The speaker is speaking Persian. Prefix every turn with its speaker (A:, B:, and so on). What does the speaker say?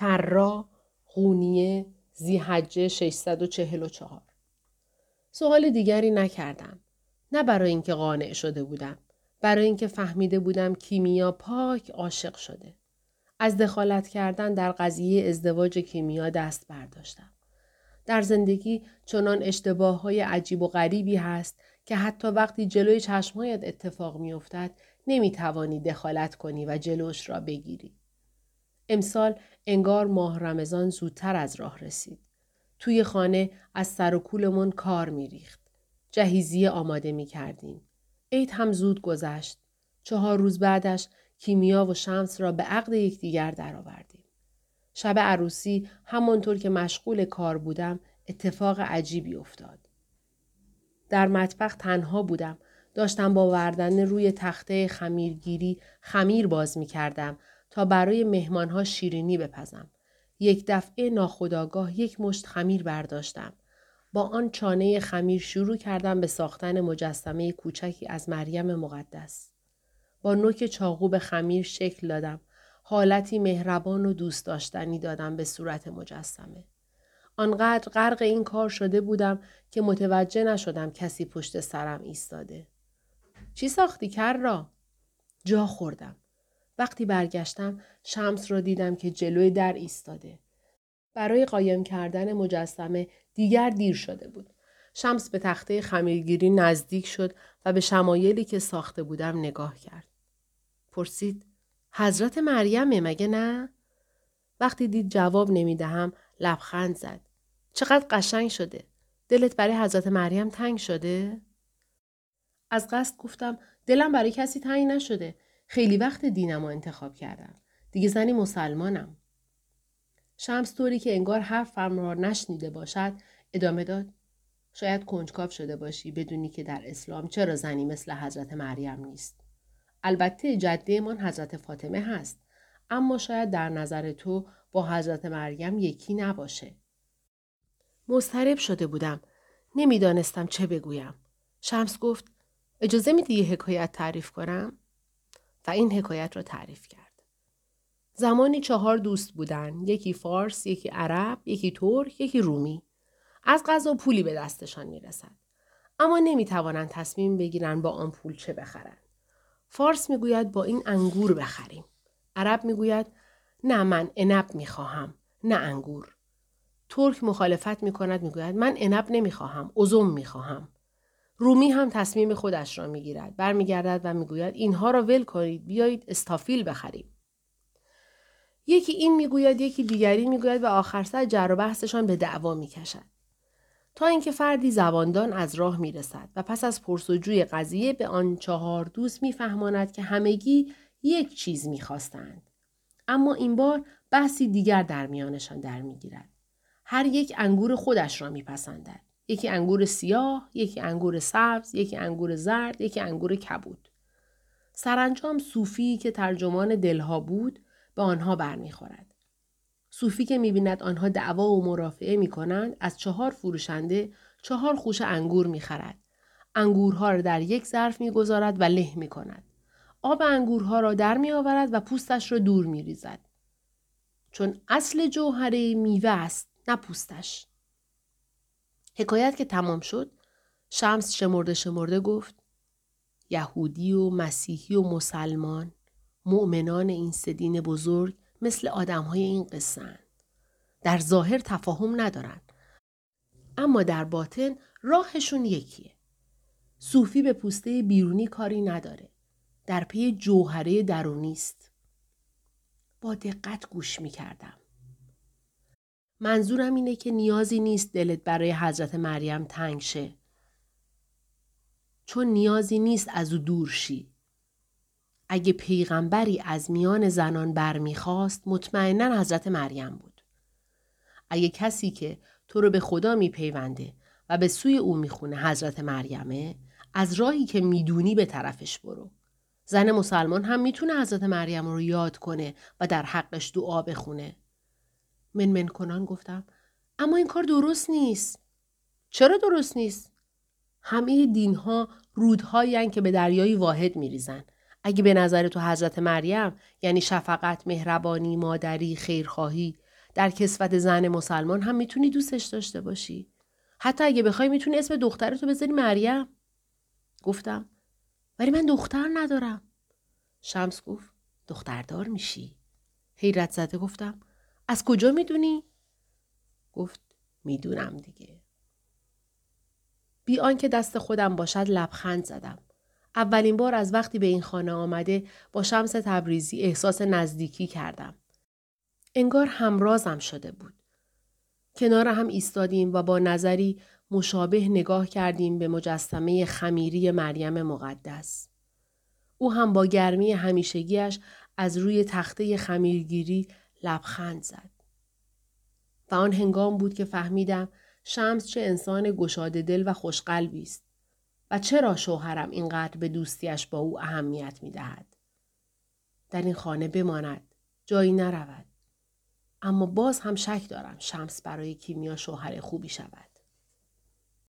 A: کرا قونیه زیحجه 644 سوال دیگری نکردم. نه برای اینکه قانع شده بودم. برای اینکه فهمیده بودم کیمیا پاک عاشق شده. از دخالت کردن در قضیه ازدواج کیمیا دست برداشتم. در زندگی چنان اشتباه های عجیب و غریبی هست که حتی وقتی جلوی چشمهایت اتفاق میافتد نمی‌توانی دخالت کنی و جلوش را بگیری. امسال انگار ماه رمضان زودتر از راه رسید. توی خانه از سر و کولمون کار میریخت. جهیزیه آماده می کردیم. عید هم زود گذشت. چهار روز بعدش کیمیا و شمس را به عقد یکدیگر درآوردیم. شب عروسی همانطور که مشغول کار بودم اتفاق عجیبی افتاد. در مطبخ تنها بودم. داشتم با وردن روی تخته خمیرگیری خمیر باز می کردم تا برای مهمانها شیرینی بپزم. یک دفعه ناخداگاه یک مشت خمیر برداشتم. با آن چانه خمیر شروع کردم به ساختن مجسمه کوچکی از مریم مقدس. با نوک چاقو به خمیر شکل دادم. حالتی مهربان و دوست داشتنی دادم به صورت مجسمه. آنقدر غرق این کار شده بودم که متوجه نشدم کسی پشت سرم ایستاده. چی ساختی کر را؟ جا خوردم. وقتی برگشتم شمس را دیدم که جلوی در ایستاده. برای قایم کردن مجسمه دیگر دیر شده بود. شمس به تخته خمیرگیری نزدیک شد و به شمایلی که ساخته بودم نگاه کرد. پرسید حضرت مریمه مگه نه؟ وقتی دید جواب نمی‌دهم لبخند زد. چقدر قشنگ شده. دلت برای حضرت مریم تنگ شده؟ از قصد گفتم دلم برای کسی تنگ نشده. خیلی وقت دینم رو انتخاب کردم. دیگه زنی مسلمانم. شمس طوری که انگار حرفم را نشنیده باشد ادامه داد. شاید کنجکاو شده باشی بدونی که در اسلام چرا زنی مثل حضرت مریم نیست. البته جدهمان حضرت فاطمه هست. اما شاید در نظر تو با حضرت مریم یکی نباشه. مضطرب شده بودم. نمی‌دانستم چه بگویم. شمس گفت اجازه میدی یه حکایت تعریف کنم؟ و این حکایت را تعریف کرد. زمانی چهار دوست بودن. یکی فارس، یکی عرب، یکی ترک، یکی رومی. از غذا پولی به دستشان می‌رسد. اما نمی‌توانند تصمیم بگیرن با آن پول چه بخرند. فارس می‌گوید با این انگور بخریم. عرب می‌گوید نه من انب می‌خواهم نه انگور. ترک مخالفت می‌کند می‌گوید من انب نمی‌خواهم ازم می‌خواهم. رومی هم تصمیم خودش را می‌گیرد برمیگردد و می‌گوید اینها را ول کنید بیایید استافیل بخریم. یکی این می‌گوید یکی دیگری می‌گوید و آخر سر جر و بحثشان به دعوا می‌کشد. تا اینکه فردی زباندان از راه می‌رسد و پس از پرسجوی قضیه به آن چهار دوست میفهماند که همگی یک چیز می‌خواستند. اما این بار بحثی دیگر در میانشان در می‌گیرد. هر یک انگور خودش را میپسندد. یکی انگور سیاه، یکی انگور سبز، یکی انگور زرد، یکی انگور کبود. سرانجام صوفی که ترجمان دلها بود به آنها برمیخورد. صوفی که می‌بیند آنها دعوا و مرافعه می‌کنند از چهار فروشنده چهار خوش انگور می‌خرد. انگورها را در یک ظرف می‌گذارد و له می‌کند. آب انگورها را در میآورد و پوستش را دور میریزد. چون اصل جوهره میوه است نه پوستش. حکایت که تمام شد شمس شمرده شمرده گفت یهودی و مسیحی و مسلمان مؤمنان این سدین بزرگ مثل آدم های این قصه در ظاهر تفاهم ندارند. اما در باطن راهشون یکیه. صوفی به پوسته بیرونی کاری نداره. در پی جوهره درونی است. با دقت گوش می کردم. منظورم اینه که نیازی نیست دلت برای حضرت مریم تنگ شه. چون نیازی نیست از او دور شی. اگه پیغمبری از میان زنان برمیخواست مطمئنا حضرت مریم بود. اگه کسی که تو رو به خدا میپیونده و به سوی او می‌خونه حضرت مریمه از راهی که می‌دونی به طرفش برو. زن مسلمان هم می‌تونه حضرت مریم رو یاد کنه و در حقش دعا بخونه. من کنان گفتم اما این کار درست نیست. چرا درست نیست؟ همه دین ها رودهایی که به دریای واحد میریزن. اگه به نظر تو حضرت مریم یعنی شفقت، مهربانی، مادری، خیرخواهی در کسوت زن مسلمان هم می‌تونی دوستش داشته باشی. حتی اگه بخوای می‌تونی اسم دخترتو بذاری مریم. گفتم ولی من دختر ندارم. شمس گفت دختردار میشی. حیرت زده گفتم از کجا می‌دونی؟ گفت می‌دونم دیگه. بی آنکه دست خودم باشد لبخند زدم. اولین بار از وقتی به این خانه آمده با شمس تبریزی احساس نزدیکی کردم. انگار همرازم شده بود. کنار هم ایستادیم و با نظری مشابه نگاه کردیم به مجسمه خمیری مریم مقدس. او هم با گرمی همیشگیش از روی تخته خمیرگیری لبخند زد. و آن هنگام بود که فهمیدم شمس چه انسان گشاده دل و خوشقلبی است و چرا شوهرم اینقدر به دوستیش با او اهمیت می دهد. در این خانه بماند. جایی نرود. اما باز هم شک دارم شمس برای کیمیا شوهر خوبی شود.